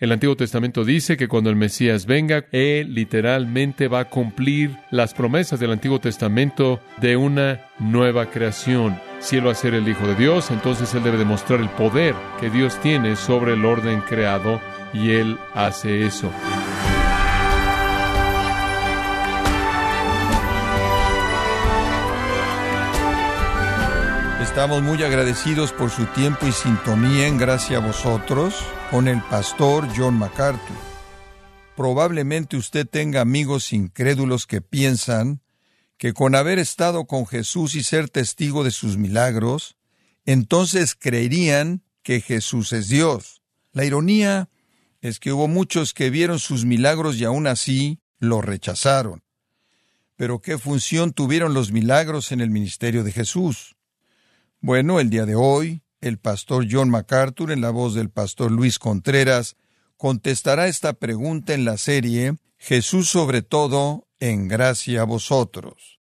El Antiguo Testamento dice que cuando el Mesías venga, Él literalmente va a cumplir las promesas del Antiguo Testamento de una nueva creación. Si Él va a ser el Hijo de Dios, entonces Él debe demostrar el poder que Dios tiene sobre el orden creado y Él hace eso. Estamos muy agradecidos por su tiempo y sintonía en gracia a vosotros con el pastor John MacArthur. Probablemente usted tenga amigos incrédulos que piensan que con haber estado con Jesús y ser testigo de sus milagros, entonces creerían que Jesús es Dios. La ironía es que hubo muchos que vieron sus milagros y aún así lo rechazaron. Pero ¿qué función tuvieron los milagros en el ministerio de Jesús? Bueno, el día de hoy, el pastor John MacArthur, en la voz del pastor Luis Contreras, contestará esta pregunta en la serie Jesús sobre todo, en gracia a vosotros.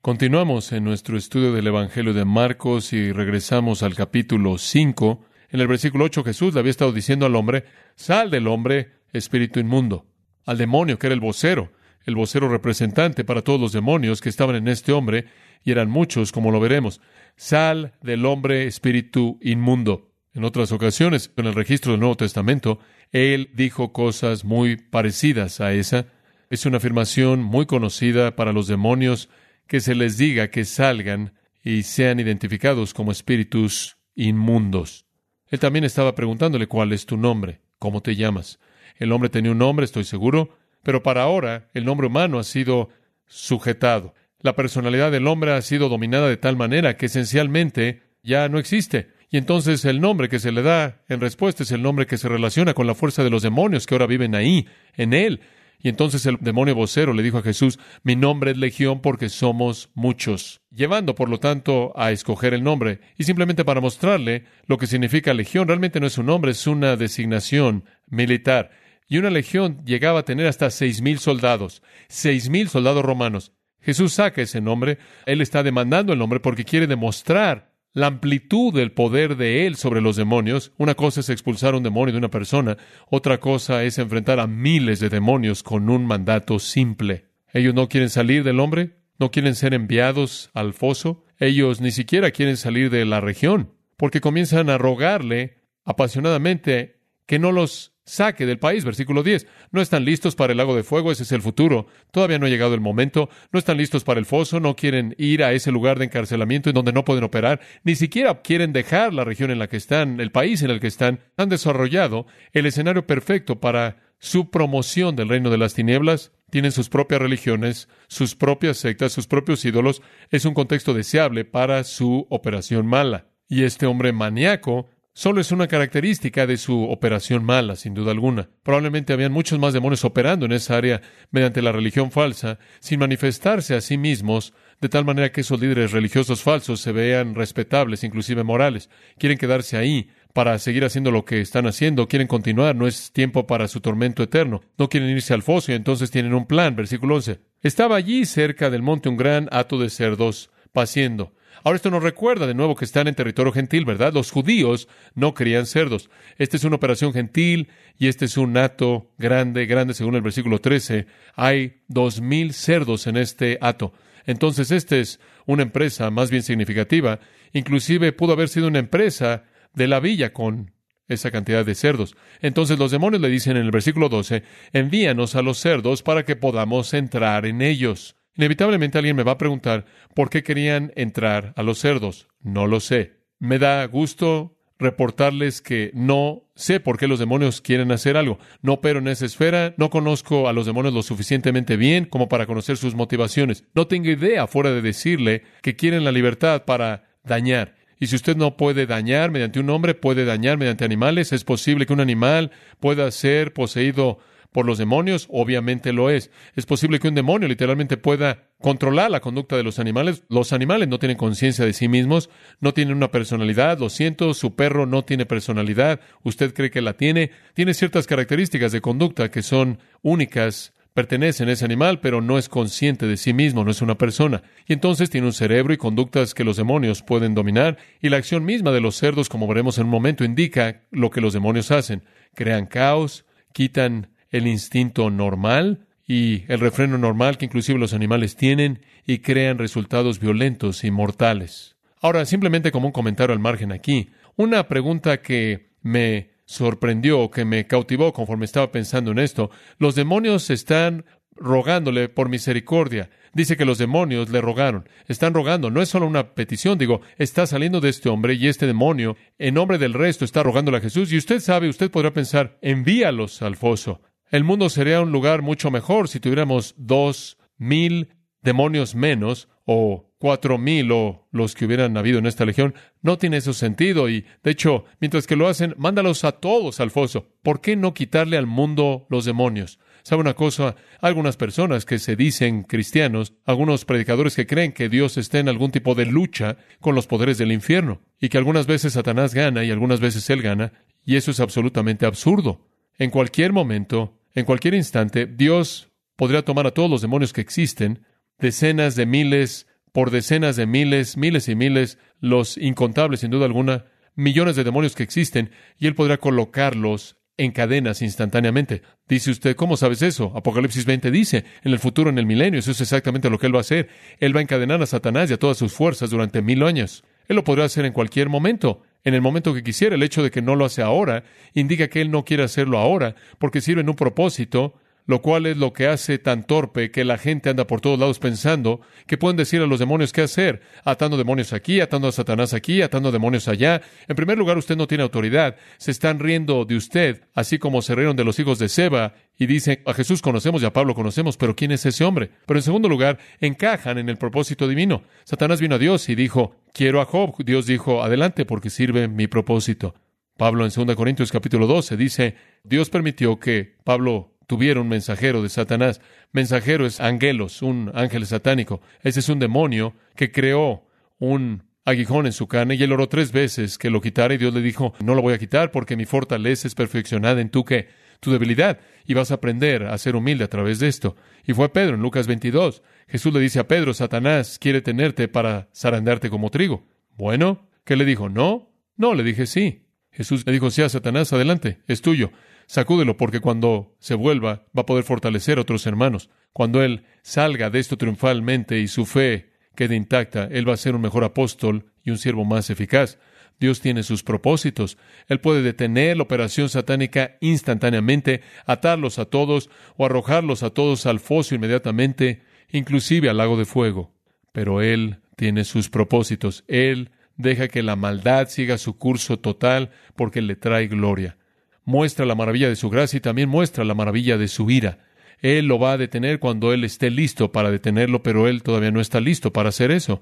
Continuamos en nuestro estudio del Evangelio de Marcos y regresamos al capítulo 5. En el versículo 8 Jesús le había estado diciendo al hombre, sal del hombre, espíritu inmundo, al demonio que era el vocero, el vocero representante para todos los demonios que estaban en este hombre, y eran muchos, como lo veremos. Sal del hombre espíritu inmundo. En otras ocasiones, en el registro del Nuevo Testamento, él dijo cosas muy parecidas a esa. Es una afirmación muy conocida para los demonios que se les diga que salgan y sean identificados como espíritus inmundos. Él también estaba preguntándole cuál es tu nombre, cómo te llamas. El hombre tenía un nombre, estoy seguro, pero para ahora el nombre humano ha sido sujetado. La personalidad del hombre ha sido dominada de tal manera que esencialmente ya no existe. Y entonces el nombre que se le da en respuesta es el nombre que se relaciona con la fuerza de los demonios que ahora viven ahí, en él. Y entonces el demonio vocero le dijo a Jesús, mi nombre es Legión porque somos muchos, llevando por lo tanto a escoger el nombre. Y simplemente para mostrarle lo que significa Legión, realmente no es un nombre, es una designación militar. Y una legión llegaba a tener hasta seis mil soldados, seis mil soldados romanos. Jesús saca ese nombre, Él está demandando el nombre porque quiere demostrar la amplitud del poder de Él sobre los demonios. Una cosa es expulsar un demonio de una persona, otra cosa es enfrentar a miles de demonios con un mandato simple. Ellos no quieren salir del hombre, no quieren ser enviados al foso, ellos ni siquiera quieren salir de la región, porque comienzan a rogarle apasionadamente que no los saque del país. Versículo 10. No están listos para el lago de fuego, ese es el futuro. Todavía no ha llegado el momento. No están listos para el foso, no quieren ir a ese lugar de encarcelamiento en donde no pueden operar. Ni siquiera quieren dejar la región en la que están, el país en el que están. Han desarrollado el escenario perfecto para su promoción del reino de las tinieblas. Tienen sus propias religiones, sus propias sectas, sus propios ídolos. Es un contexto deseable para su operación mala. Y este hombre maníaco solo es una característica de su operación mala, sin duda alguna. Probablemente habían muchos más demonios operando en esa área mediante la religión falsa, sin manifestarse a sí mismos, de tal manera que esos líderes religiosos falsos se vean respetables, inclusive morales. Quieren quedarse ahí para seguir haciendo lo que están haciendo, quieren continuar, no es tiempo para su tormento eterno, no quieren irse al foso y entonces tienen un plan, versículo 11. Estaba allí cerca del monte un gran hato de cerdos, paciendo. Ahora esto nos recuerda de nuevo que están en territorio gentil, ¿verdad? Los judíos no crían cerdos. Esta es una operación gentil y este es un hato grande, grande según el versículo 13. Hay dos mil cerdos en este hato. Entonces, esta es una empresa más bien significativa. Inclusive pudo haber sido una empresa de la villa con esa cantidad de cerdos. Entonces los demonios le dicen en el versículo 12, envíanos a los cerdos para que podamos entrar en ellos. Inevitablemente alguien me va a preguntar por qué querían entrar a los cerdos. No lo sé. Me da gusto reportarles que no sé por qué los demonios quieren hacer algo. No opero en esa esfera, no conozco a los demonios lo suficientemente bien como para conocer sus motivaciones. No tengo idea fuera de decirle que quieren la libertad para dañar. Y si usted no puede dañar mediante un hombre, puede dañar mediante animales. Es posible que un animal pueda ser poseído por los demonios? Obviamente lo es. Es posible que un demonio literalmente pueda controlar la conducta de los animales. Los animales no tienen conciencia de sí mismos, no tienen una personalidad. Lo siento, su perro no tiene personalidad. Usted cree que la tiene. Tiene ciertas características de conducta que son únicas pertenece a ese animal, pero no es consciente de sí mismo, no es una persona. Y entonces tiene un cerebro y conductas que los demonios pueden dominar, y la acción misma de los cerdos, como veremos en un momento, indica lo que los demonios hacen. Crean caos, quitan el instinto normal y el refreno normal que inclusive los animales tienen y crean resultados violentos y mortales. Ahora, simplemente como un comentario al margen aquí, una pregunta que me sorprendió, que me cautivó conforme estaba pensando en esto, los demonios están rogándole por misericordia. Dice que los demonios le rogaron. Están rogando. No es solo una petición, digo, está saliendo de este hombre y este demonio, en nombre del resto, está rogándole a Jesús. Y usted sabe, usted podrá pensar, envíalos al foso. El mundo sería un lugar mucho mejor si tuviéramos dos mil demonios menos o cuatro mil o los que hubieran habido en esta legión. No tiene ese sentido y, de hecho, mientras que lo hacen, mándalos a todos al foso. ¿Por qué no quitarle al mundo los demonios? ¿Sabe una cosa? Algunas personas que se dicen cristianos, algunos predicadores que creen que Dios está en algún tipo de lucha con los poderes del infierno y que algunas veces Satanás gana y algunas veces él gana, y eso es absolutamente absurdo. En cualquier momento, en cualquier instante, Dios podría tomar a todos los demonios que existen, decenas de miles, por decenas de miles, miles y miles, los incontables, sin duda alguna, millones de demonios que existen, y Él podrá colocarlos en cadenas instantáneamente. Dice usted, ¿cómo sabes eso? Apocalipsis 20 dice, en el futuro, en el milenio, eso es exactamente lo que Él va a hacer. Él va a encadenar a Satanás y a todas sus fuerzas durante mil años. Él lo podrá hacer en cualquier momento, en el momento que quisiera. El hecho de que no lo hace ahora indica que Él no quiere hacerlo ahora, porque sirve en un propósito lo cual es lo que hace tan torpe que la gente anda por todos lados pensando que pueden decir a los demonios qué hacer, atando demonios aquí, atando a Satanás aquí, atando demonios allá. En primer lugar, usted no tiene autoridad, se están riendo de usted, así como se rieron de los hijos de Seba y dicen, a Jesús conocemos y a Pablo conocemos, pero ¿quién es ese hombre? Pero en segundo lugar, encajan en el propósito divino. Satanás vino a Dios y dijo, quiero a Job. Dios dijo, adelante porque sirve mi propósito. Pablo en 2 Corintios capítulo 12 dice, Dios permitió que Pablo tuviera un mensajero de Satanás. Mensajero es angelos, un ángel satánico. Ese es un demonio que creó un aguijón en su carne y él oró tres veces que lo quitara y Dios le dijo, no lo voy a quitar porque mi fortaleza es perfeccionada en tu que tu debilidad y vas a aprender a ser humilde a través de esto. Y fue Pedro en Lucas 22. Jesús le dice a Pedro, Satanás quiere tenerte para zarandearte como trigo. Bueno, ¿qué le dijo? No, no, le dije sí. Jesús le dijo, sí a Satanás, adelante, es tuyo. Sacúdelo porque cuando se vuelva va a poder fortalecer a otros hermanos. Cuando Él salga de esto triunfalmente y su fe quede intacta, Él va a ser un mejor apóstol y un siervo más eficaz. Dios tiene sus propósitos. Él puede detener la operación satánica instantáneamente, atarlos a todos o arrojarlos a todos al foso inmediatamente, inclusive al lago de fuego. Pero Él tiene sus propósitos. Él deja que la maldad siga su curso total porque le trae gloria muestra la maravilla de su gracia y también muestra la maravilla de su ira. Él lo va a detener cuando Él esté listo para detenerlo, pero Él todavía no está listo para hacer eso.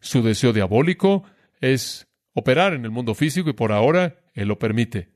Su deseo diabólico es operar en el mundo físico y por ahora Él lo permite.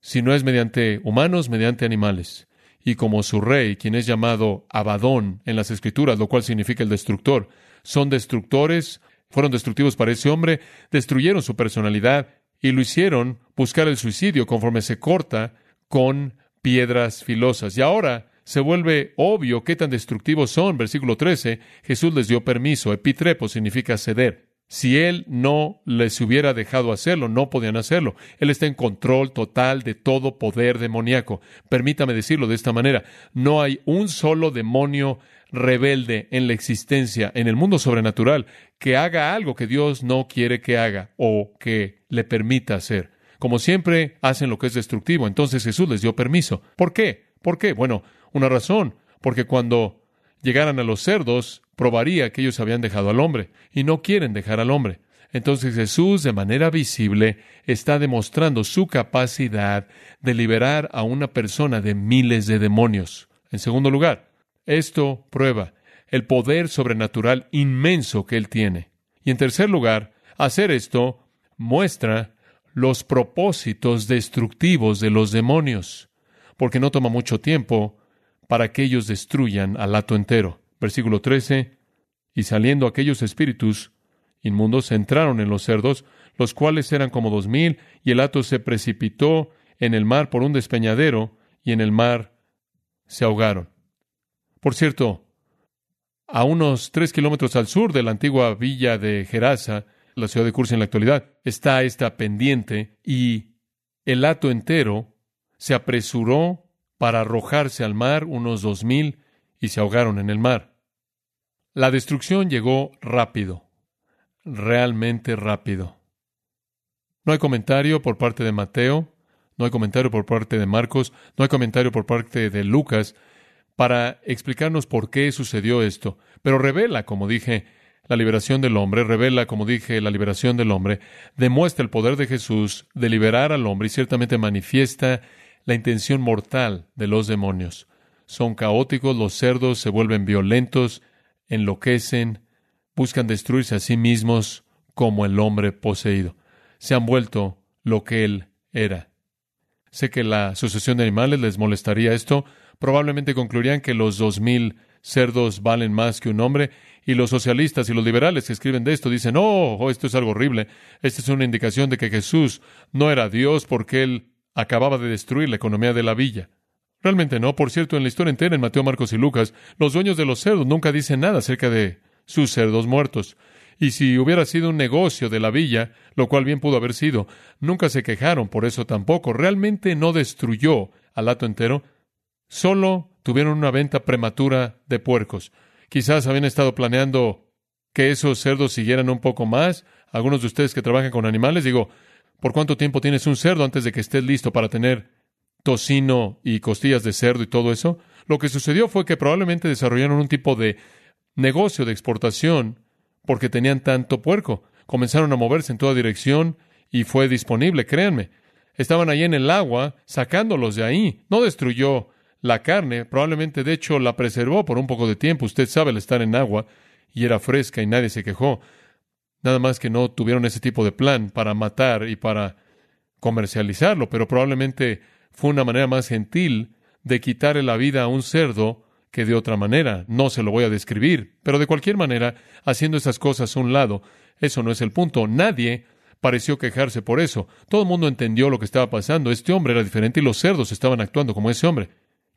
Si no es mediante humanos, mediante animales. Y como su rey, quien es llamado Abadón en las Escrituras, lo cual significa el destructor, son destructores, fueron destructivos para ese hombre, destruyeron su personalidad y lo hicieron buscar el suicidio conforme se corta con piedras filosas. Y ahora se vuelve obvio qué tan destructivos son. Versículo 13, Jesús les dio permiso. Epitrepo significa ceder. Si Él no les hubiera dejado hacerlo, no podían hacerlo. Él está en control total de todo poder demoníaco. Permítame decirlo de esta manera. No hay un solo demonio rebelde en la existencia, en el mundo sobrenatural, que haga algo que Dios no quiere que haga o que le permita hacer. Como siempre, hacen lo que es destructivo. Entonces Jesús les dio permiso. ¿Por qué? ¿Por qué? Bueno, una razón. Porque cuando llegaran a los cerdos, probaría que ellos habían dejado al hombre y no quieren dejar al hombre. Entonces Jesús, de manera visible, está demostrando su capacidad de liberar a una persona de miles de demonios. En segundo lugar, esto prueba el poder sobrenatural inmenso que Él tiene. Y en tercer lugar, hacer esto muestra los propósitos destructivos de los demonios, porque no toma mucho tiempo para que ellos destruyan al hato entero. Versículo 13, y saliendo aquellos espíritus inmundos entraron en los cerdos, los cuales eran como dos mil, y el hato se precipitó en el mar por un despeñadero, y en el mar se ahogaron. Por cierto, a unos tres kilómetros al sur de la antigua villa de Gerasa, la ciudad de Cursa en la actualidad, está esta pendiente y el hato entero se apresuró para arrojarse al mar unos dos mil y se ahogaron en el mar. La destrucción llegó rápido, realmente rápido. No hay comentario por parte de Mateo, no hay comentario por parte de Marcos, no hay comentario por parte de Lucas para explicarnos por qué sucedió esto, pero revela, como dije, la liberación del hombre, revela, como dije, la liberación del hombre, demuestra el poder de Jesús de liberar al hombre y ciertamente manifiesta la intención mortal de los demonios. Son caóticos, los cerdos se vuelven violentos, enloquecen, buscan destruirse a sí mismos como el hombre poseído. Se han vuelto lo que él era. Sé que la asociación de animales les molestaría esto. Probablemente concluirían que los dos mil cerdos valen más que un hombre. Y los socialistas y los liberales que escriben de esto dicen, oh, oh, esto es algo horrible. Esta es una indicación de que Jesús no era Dios porque él acababa de destruir la economía de la villa. Realmente no. Por cierto, en la historia entera, en Mateo, Marcos y Lucas, los dueños de los cerdos nunca dicen nada acerca de sus cerdos muertos. Y si hubiera sido un negocio de la villa, lo cual bien pudo haber sido, nunca se quejaron por eso tampoco. Realmente no destruyó al hato entero. Solo tuvieron una venta prematura de puercos. Quizás habían estado planeando que esos cerdos siguieran un poco más. Algunos de ustedes que trabajan con animales, digo, ¿por cuánto tiempo tienes un cerdo antes de que estés listo para tener tocino y costillas de cerdo y todo eso? Lo que sucedió fue que probablemente desarrollaron un tipo de negocio de exportación porque tenían tanto puerco. Comenzaron a moverse en toda dirección y fue disponible, créanme. Estaban allí en el agua, sacándolos de ahí. No destruyó la carne, probablemente de hecho la preservó por un poco de tiempo. Usted sabe el estar en agua y era fresca y nadie se quejó. Nada más que no tuvieron ese tipo de plan para matar y para comercializarlo, pero probablemente fue una manera más gentil de quitarle la vida a un cerdo que de otra manera. No se lo voy a describir, pero de cualquier manera, haciendo esas cosas a un lado, eso no es el punto. Nadie pareció quejarse por eso. Todo el mundo entendió lo que estaba pasando. Este hombre era diferente y los cerdos estaban actuando como ese hombre.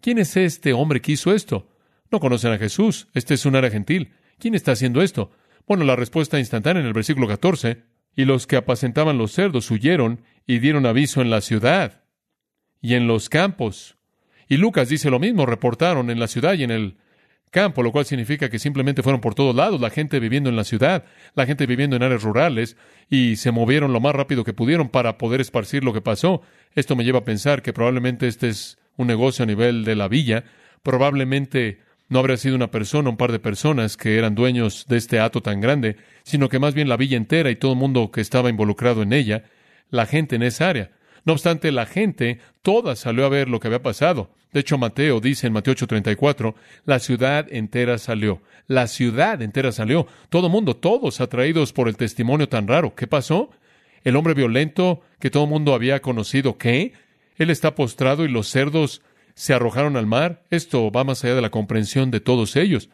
¿Quién es este hombre que hizo esto? No conocen a Jesús. Este es un área gentil. ¿Quién está haciendo esto? Bueno, la respuesta instantánea en el versículo 14. Y los que apacentaban los cerdos huyeron y dieron aviso en la ciudad y en los campos y Lucas dice lo mismo, reportaron en la ciudad y en el campo, lo cual significa que simplemente fueron por todos lados, la gente viviendo en la ciudad, la gente viviendo en áreas rurales, y se movieron lo más rápido que pudieron para poder esparcir lo que pasó. Esto me lleva a pensar que probablemente este es un negocio a nivel de la villa, probablemente no habría sido una persona, un par de personas que eran dueños de este hato tan grande, sino que más bien la villa entera y todo el mundo que estaba involucrado en ella, la gente en esa área. No obstante, la gente toda salió a ver lo que había pasado. De hecho, Mateo dice en Mateo 8:34, la ciudad entera salió. La ciudad entera salió. Todo mundo, todos atraídos por el testimonio tan raro. ¿Qué pasó? El hombre violento que todo el mundo había conocido, ¿qué? Él está postrado y los cerdos se arrojaron al mar. Esto va más allá de la comprensión de todos ellos.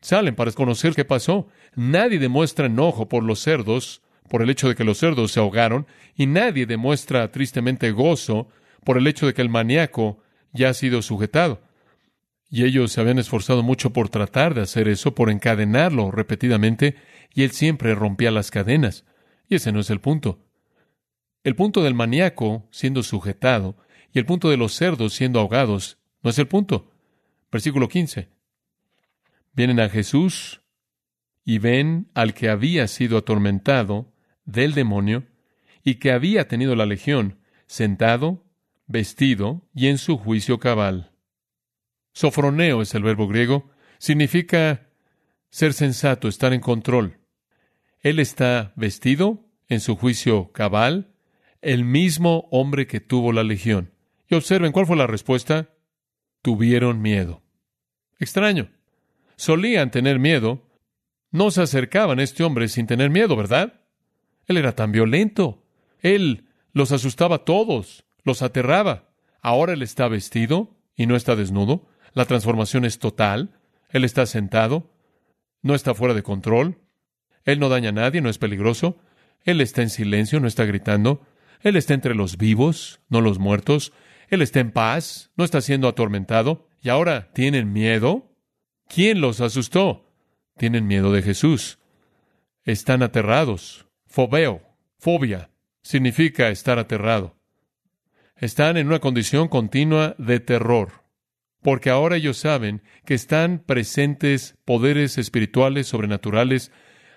Salen para conocer qué pasó. Nadie demuestra enojo por los cerdos por el hecho de que los cerdos se ahogaron, y nadie demuestra tristemente gozo por el hecho de que el maníaco ya ha sido sujetado. Y ellos se habían esforzado mucho por tratar de hacer eso, por encadenarlo repetidamente, y él siempre rompía las cadenas. Y ese no es el punto. El punto del maníaco siendo sujetado y el punto de los cerdos siendo ahogados no es el punto. Versículo 15. Vienen a Jesús y ven al que había sido atormentado del demonio y que había tenido la legión, sentado, vestido y en su juicio cabal. Sofroneo es el verbo griego, significa ser sensato, estar en control. Él está vestido en su juicio cabal, el mismo hombre que tuvo la legión. Y observen cuál fue la respuesta. Tuvieron miedo. Extraño. Solían tener miedo. No se acercaban a este hombre sin tener miedo, ¿verdad? Él era tan violento. Él los asustaba a todos, los aterraba. Ahora él está vestido y no está desnudo. La transformación es total. Él está sentado, no está fuera de control. Él no daña a nadie, no es peligroso. Él está en silencio, no está gritando. Él está entre los vivos, no los muertos. Él está en paz, no está siendo atormentado. Y ahora tienen miedo. ¿Quién los asustó? Tienen miedo de Jesús. Están aterrados. Fobeo, fobia, significa estar aterrado. Están en una condición continua de terror, porque ahora ellos saben que están presentes poderes espirituales sobrenaturales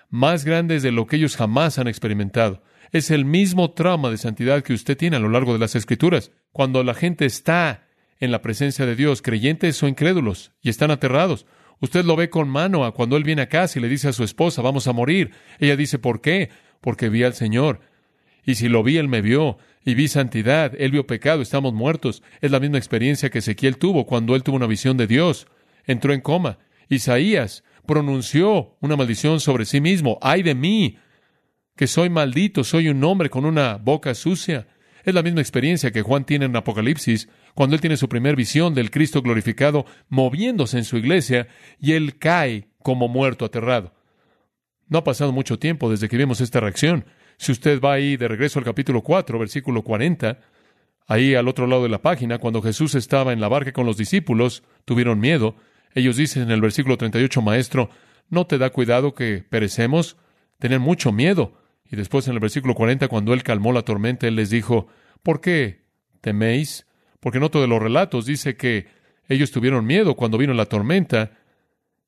más grandes de lo que ellos jamás han experimentado. Es el mismo trauma de santidad que usted tiene a lo largo de las Escrituras. Cuando la gente está en la presencia de Dios, creyentes o incrédulos, y están aterrados. Usted lo ve con mano a cuando él viene a casa y le dice a su esposa, vamos a morir. Ella dice, ¿por qué? Porque vi al Señor. Y si lo vi, él me vio. Y vi santidad, él vio pecado, estamos muertos. Es la misma experiencia que Ezequiel tuvo cuando él tuvo una visión de Dios. Entró en coma. Isaías pronunció una maldición sobre sí mismo. ¡Ay de mí! Que soy maldito, soy un hombre con una boca sucia. Es la misma experiencia que Juan tiene en Apocalipsis, cuando él tiene su primer visión del Cristo glorificado moviéndose en su iglesia y él cae como muerto aterrado. No ha pasado mucho tiempo desde que vimos esta reacción. Si usted va ahí de regreso al capítulo 4, versículo 40, ahí al otro lado de la página, cuando Jesús estaba en la barca con los discípulos, tuvieron miedo. Ellos dicen en el versículo 38, Maestro, ¿no te da cuidado que perecemos? Tener mucho miedo. Y después en el versículo 40, cuando él calmó la tormenta, él les dijo, ¿por qué teméis? Porque en otro de los relatos dice que ellos tuvieron miedo cuando vino la tormenta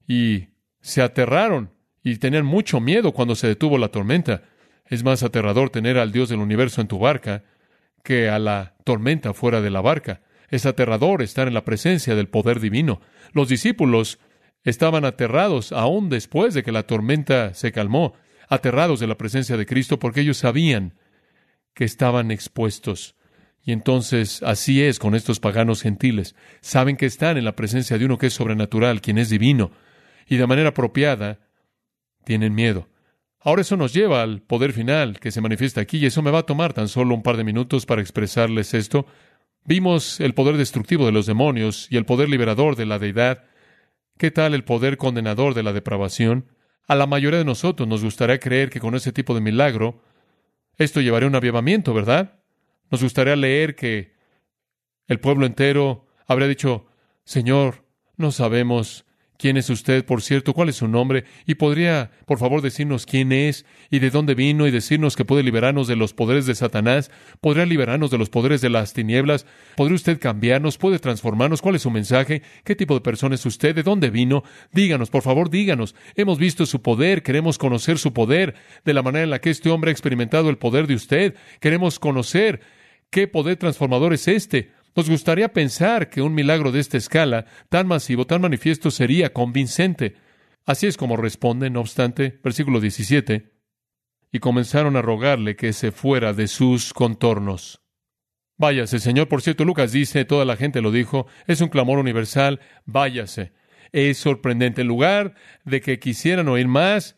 y se aterraron y tenían mucho miedo cuando se detuvo la tormenta. Es más aterrador tener al Dios del universo en tu barca que a la tormenta fuera de la barca. Es aterrador estar en la presencia del poder divino. Los discípulos estaban aterrados aún después de que la tormenta se calmó aterrados de la presencia de Cristo porque ellos sabían que estaban expuestos. Y entonces así es con estos paganos gentiles. Saben que están en la presencia de uno que es sobrenatural, quien es divino, y de manera apropiada tienen miedo. Ahora eso nos lleva al poder final que se manifiesta aquí, y eso me va a tomar tan solo un par de minutos para expresarles esto. Vimos el poder destructivo de los demonios y el poder liberador de la deidad. ¿Qué tal el poder condenador de la depravación? A la mayoría de nosotros nos gustaría creer que con ese tipo de milagro esto llevaría un avivamiento, ¿verdad? Nos gustaría leer que el pueblo entero habría dicho, Señor, no sabemos quién es usted, por cierto, cuál es su nombre, y podría, por favor, decirnos quién es y de dónde vino y decirnos que puede liberarnos de los poderes de Satanás, podría liberarnos de los poderes de las tinieblas, podría usted cambiarnos, puede transformarnos, cuál es su mensaje, qué tipo de persona es usted, de dónde vino, díganos, por favor, díganos, hemos visto su poder, queremos conocer su poder, de la manera en la que este hombre ha experimentado el poder de usted, queremos conocer qué poder transformador es este. Nos gustaría pensar que un milagro de esta escala, tan masivo, tan manifiesto, sería convincente. Así es como responde, no obstante, versículo 17, y comenzaron a rogarle que se fuera de sus contornos. Váyase, Señor. Por cierto, Lucas dice, toda la gente lo dijo, es un clamor universal, váyase. Es sorprendente. En lugar de que quisieran oír más,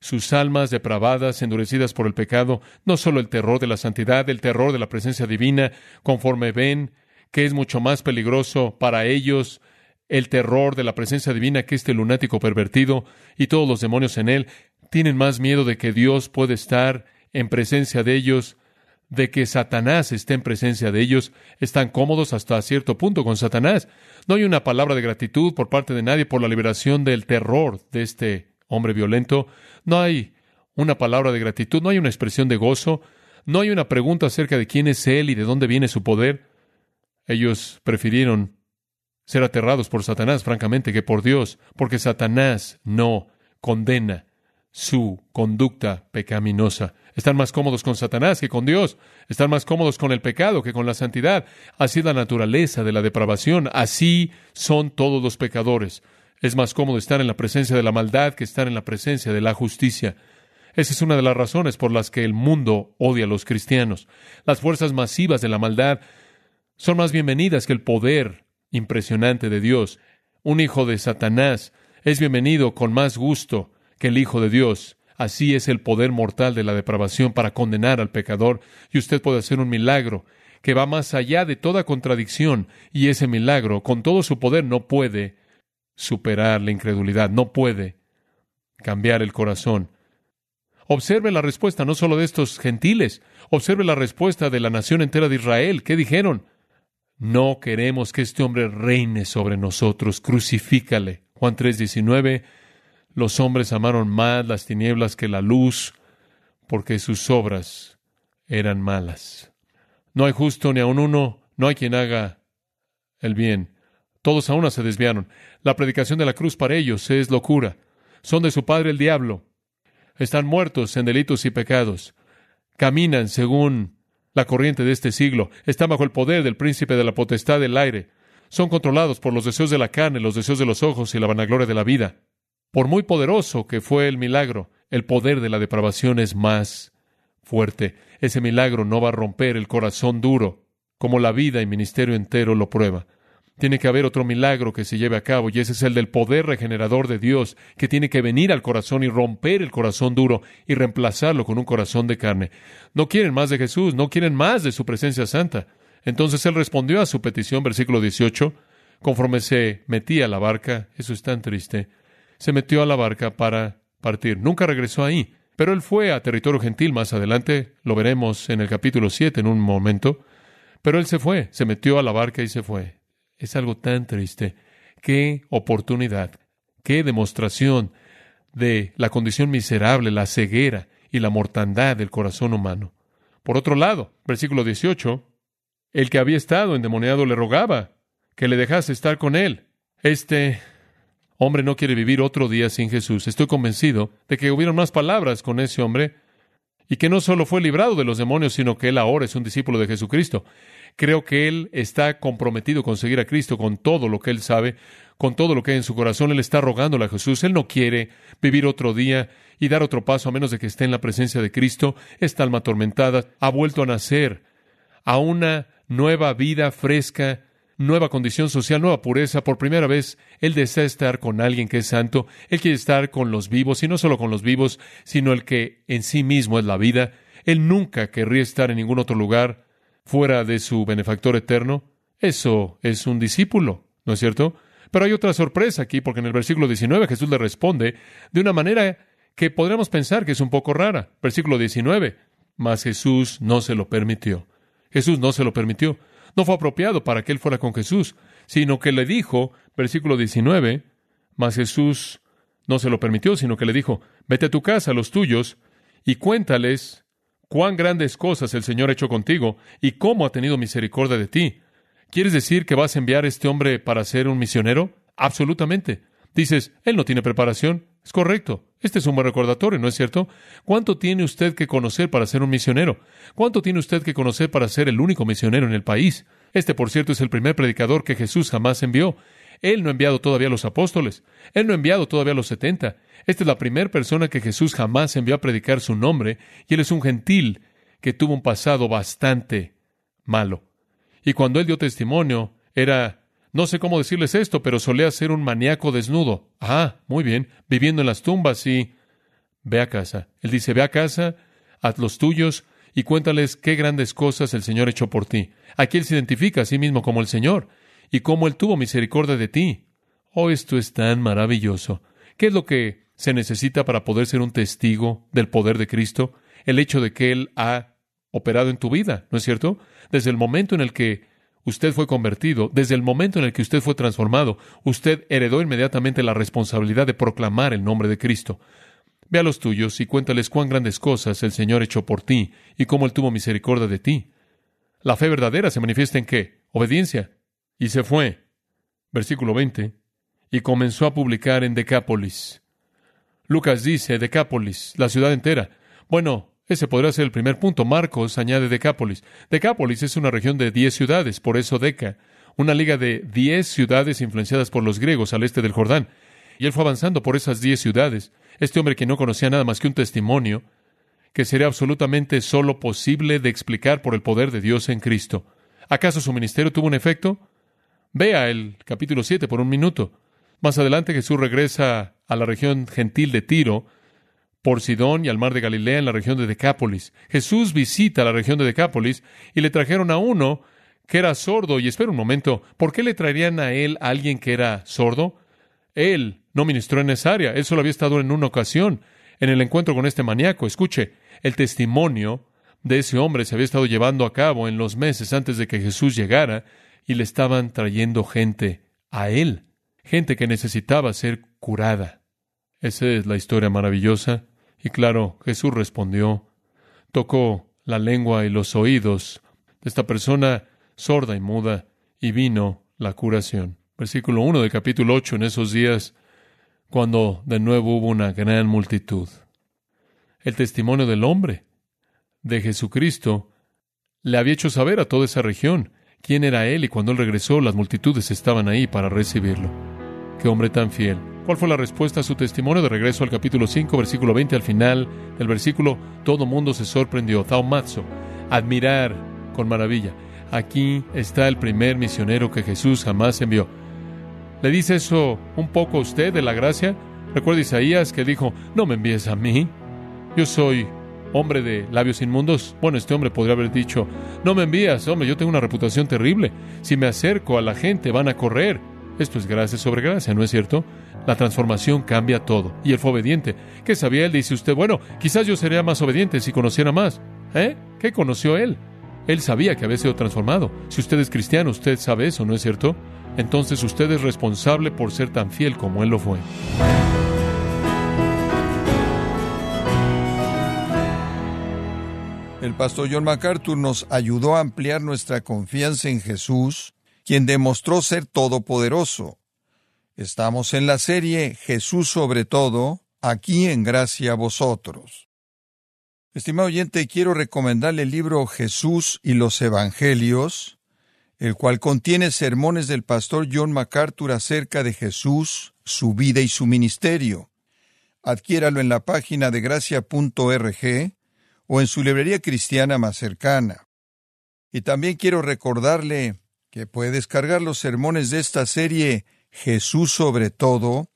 sus almas depravadas, endurecidas por el pecado, no solo el terror de la santidad, el terror de la presencia divina, conforme ven que es mucho más peligroso para ellos el terror de la presencia divina que este lunático pervertido y todos los demonios en él. Tienen más miedo de que Dios puede estar en presencia de ellos, de que Satanás esté en presencia de ellos. Están cómodos hasta cierto punto con Satanás. No hay una palabra de gratitud por parte de nadie por la liberación del terror de este hombre violento. No hay una palabra de gratitud, no hay una expresión de gozo, no hay una pregunta acerca de quién es Él y de dónde viene su poder. Ellos prefirieron ser aterrados por Satanás, francamente, que por Dios, porque Satanás no condena su conducta pecaminosa. Están más cómodos con Satanás que con Dios. Están más cómodos con el pecado que con la santidad. Así es la naturaleza de la depravación. Así son todos los pecadores. Es más cómodo estar en la presencia de la maldad que estar en la presencia de la justicia. Esa es una de las razones por las que el mundo odia a los cristianos. Las fuerzas masivas de la maldad son más bienvenidas que el poder impresionante de Dios. Un hijo de Satanás es bienvenido con más gusto que el Hijo de Dios. Así es el poder mortal de la depravación para condenar al pecador, y usted puede hacer un milagro que va más allá de toda contradicción, y ese milagro, con todo su poder, no puede superar la incredulidad, no puede cambiar el corazón. Observe la respuesta no solo de estos gentiles, observe la respuesta de la nación entera de Israel. ¿Qué dijeron? No queremos que este hombre reine sobre nosotros, crucifícale. Juan 3:19, los hombres amaron más las tinieblas que la luz, porque sus obras eran malas. No hay justo ni aun uno, no hay quien haga el bien. Todos a una se desviaron. La predicación de la cruz para ellos es locura. Son de su padre el diablo. Están muertos en delitos y pecados. Caminan según la corriente de este siglo. Están bajo el poder del príncipe de la potestad del aire. Son controlados por los deseos de la carne, los deseos de los ojos y la vanagloria de la vida. Por muy poderoso que fue el milagro, el poder de la depravación es más fuerte. Ese milagro no va a romper el corazón duro, como la vida y ministerio entero lo prueba. Tiene que haber otro milagro que se lleve a cabo, y ese es el del poder regenerador de Dios, que tiene que venir al corazón y romper el corazón duro y reemplazarlo con un corazón de carne. No quieren más de Jesús, no quieren más de su presencia santa. Entonces él respondió a su petición, versículo 18, conforme se metía a la barca, eso es tan triste, se metió a la barca para partir. Nunca regresó ahí, pero él fue a territorio gentil más adelante, lo veremos en el capítulo 7 en un momento, pero él se fue, se metió a la barca y se fue. Es algo tan triste. Qué oportunidad, qué demostración de la condición miserable, la ceguera y la mortandad del corazón humano. Por otro lado, versículo 18, el que había estado endemoniado le rogaba que le dejase estar con él. Este hombre no quiere vivir otro día sin Jesús. Estoy convencido de que hubieron más palabras con ese hombre y que no solo fue librado de los demonios, sino que él ahora es un discípulo de Jesucristo. Creo que él está comprometido con seguir a Cristo con todo lo que él sabe, con todo lo que hay en su corazón. Él está rogándole a Jesús. Él no quiere vivir otro día y dar otro paso a menos de que esté en la presencia de Cristo. Esta alma atormentada ha vuelto a nacer a una nueva vida fresca, nueva condición social, nueva pureza. Por primera vez, Él desea estar con alguien que es santo. Él quiere estar con los vivos, y no solo con los vivos, sino el que en sí mismo es la vida. Él nunca querría estar en ningún otro lugar fuera de su benefactor eterno. Eso es un discípulo, ¿no es cierto? Pero hay otra sorpresa aquí, porque en el versículo 19 Jesús le responde de una manera que podríamos pensar que es un poco rara. Versículo 19. Mas Jesús no se lo permitió. Jesús no se lo permitió. No fue apropiado para que él fuera con Jesús, sino que le dijo, versículo 19, mas Jesús no se lo permitió, sino que le dijo, vete a tu casa, a los tuyos, y cuéntales cuán grandes cosas el Señor ha hecho contigo y cómo ha tenido misericordia de ti. ¿Quieres decir que vas a enviar a este hombre para ser un misionero? Absolutamente. Dices, él no tiene preparación. Es correcto. Este es un buen recordatorio, ¿no es cierto? ¿Cuánto tiene usted que conocer para ser un misionero? ¿Cuánto tiene usted que conocer para ser el único misionero en el país? Este, por cierto, es el primer predicador que Jesús jamás envió. Él no ha enviado todavía a los apóstoles. Él no ha enviado todavía a los setenta. Esta es la primera persona que Jesús jamás envió a predicar su nombre, y él es un gentil que tuvo un pasado bastante malo. Y cuando él dio testimonio, era no sé cómo decirles esto, pero solía ser un maníaco desnudo. Ah, muy bien, viviendo en las tumbas y... Ve a casa. Él dice, ve a casa, haz los tuyos y cuéntales qué grandes cosas el Señor hecho por ti. Aquí él se identifica a sí mismo como el Señor y cómo él tuvo misericordia de ti. Oh, esto es tan maravilloso. ¿Qué es lo que se necesita para poder ser un testigo del poder de Cristo? El hecho de que Él ha operado en tu vida, ¿no es cierto? Desde el momento en el que usted fue convertido, desde el momento en el que usted fue transformado, usted heredó inmediatamente la responsabilidad de proclamar el nombre de Cristo. Ve a los tuyos y cuéntales cuán grandes cosas el Señor echó por ti y cómo Él tuvo misericordia de ti. La fe verdadera se manifiesta en qué? Obediencia. Y se fue. Versículo 20. Y comenzó a publicar en Decápolis. Lucas dice Decápolis, la ciudad entera. Bueno, ese podría ser el primer punto. Marcos añade Decápolis. Decápolis es una región de diez ciudades, por eso Deca, una liga de diez ciudades influenciadas por los griegos al este del Jordán. Y él fue avanzando por esas diez ciudades. Este hombre que no conocía nada más que un testimonio, que sería absolutamente solo posible de explicar por el poder de Dios en Cristo. ¿Acaso su ministerio tuvo un efecto? Vea el capítulo 7 por un minuto. Más adelante Jesús regresa a la región gentil de Tiro, por Sidón y al mar de Galilea en la región de Decápolis. Jesús visita la región de Decápolis y le trajeron a uno que era sordo. Y espera un momento, ¿por qué le traerían a él a alguien que era sordo? Él no ministró en esa área, él solo había estado en una ocasión en el encuentro con este maníaco. Escuche, el testimonio de ese hombre se había estado llevando a cabo en los meses antes de que Jesús llegara y le estaban trayendo gente a él gente que necesitaba ser curada. Esa es la historia maravillosa. Y claro, Jesús respondió, tocó la lengua y los oídos de esta persona sorda y muda, y vino la curación. Versículo 1 del capítulo 8, en esos días, cuando de nuevo hubo una gran multitud. El testimonio del hombre, de Jesucristo, le había hecho saber a toda esa región quién era Él y cuando Él regresó las multitudes estaban ahí para recibirlo. Qué hombre tan fiel. ¿Cuál fue la respuesta a su testimonio de regreso al capítulo 5, versículo 20 al final del versículo? Todo mundo se sorprendió. Taumazo. Admirar con maravilla. Aquí está el primer misionero que Jesús jamás envió. ¿Le dice eso un poco a usted de la gracia? Recuerda Isaías que dijo, no me envíes a mí. Yo soy hombre de labios inmundos. Bueno, este hombre podría haber dicho, no me envías, hombre, yo tengo una reputación terrible. Si me acerco a la gente van a correr. Esto es gracia sobre gracia, ¿no es cierto? La transformación cambia todo. Y él fue obediente. ¿Qué sabía él? Dice usted, bueno, quizás yo sería más obediente si conociera más. ¿Eh? ¿Qué conoció él? Él sabía que había sido transformado. Si usted es cristiano, usted sabe eso, ¿no es cierto? Entonces usted es responsable por ser tan fiel como él lo fue. El pastor John MacArthur nos ayudó a ampliar nuestra confianza en Jesús, quien demostró ser todopoderoso. Estamos en la serie Jesús sobre todo, aquí en gracia a vosotros. Estimado oyente, quiero recomendarle el libro Jesús y los Evangelios, el cual contiene sermones del pastor John MacArthur acerca de Jesús, su vida y su ministerio. Adquiéralo en la página de gracia.org o en su librería cristiana más cercana. Y también quiero recordarle que puede descargar los sermones de esta serie Jesús sobre todo,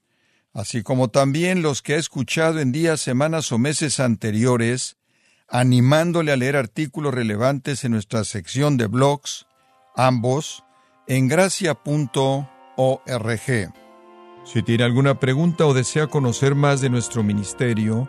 así como también los que ha escuchado en días, semanas o meses anteriores, animándole a leer artículos relevantes en nuestra sección de blogs, ambos en gracia.org. Si tiene alguna pregunta o desea conocer más de nuestro ministerio,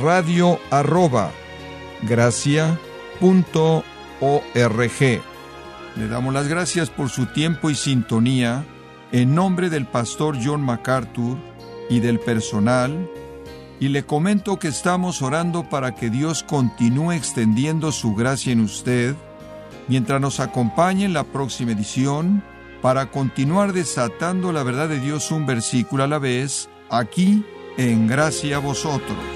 radio arroba gracia punto org. Le damos las gracias por su tiempo y sintonía en nombre del pastor John MacArthur y del personal y le comento que estamos orando para que Dios continúe extendiendo su gracia en usted mientras nos acompañe en la próxima edición para continuar desatando la verdad de Dios un versículo a la vez aquí en Gracia a vosotros.